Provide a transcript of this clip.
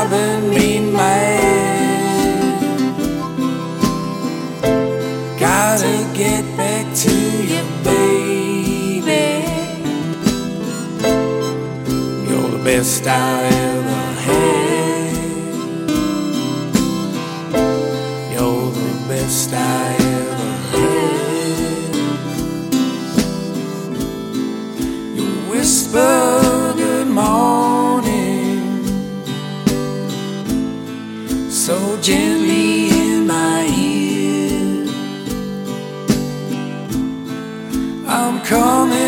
I've been beaten. Gotta get back to you, baby. You're the best I ever. gently in my ear. I'm coming.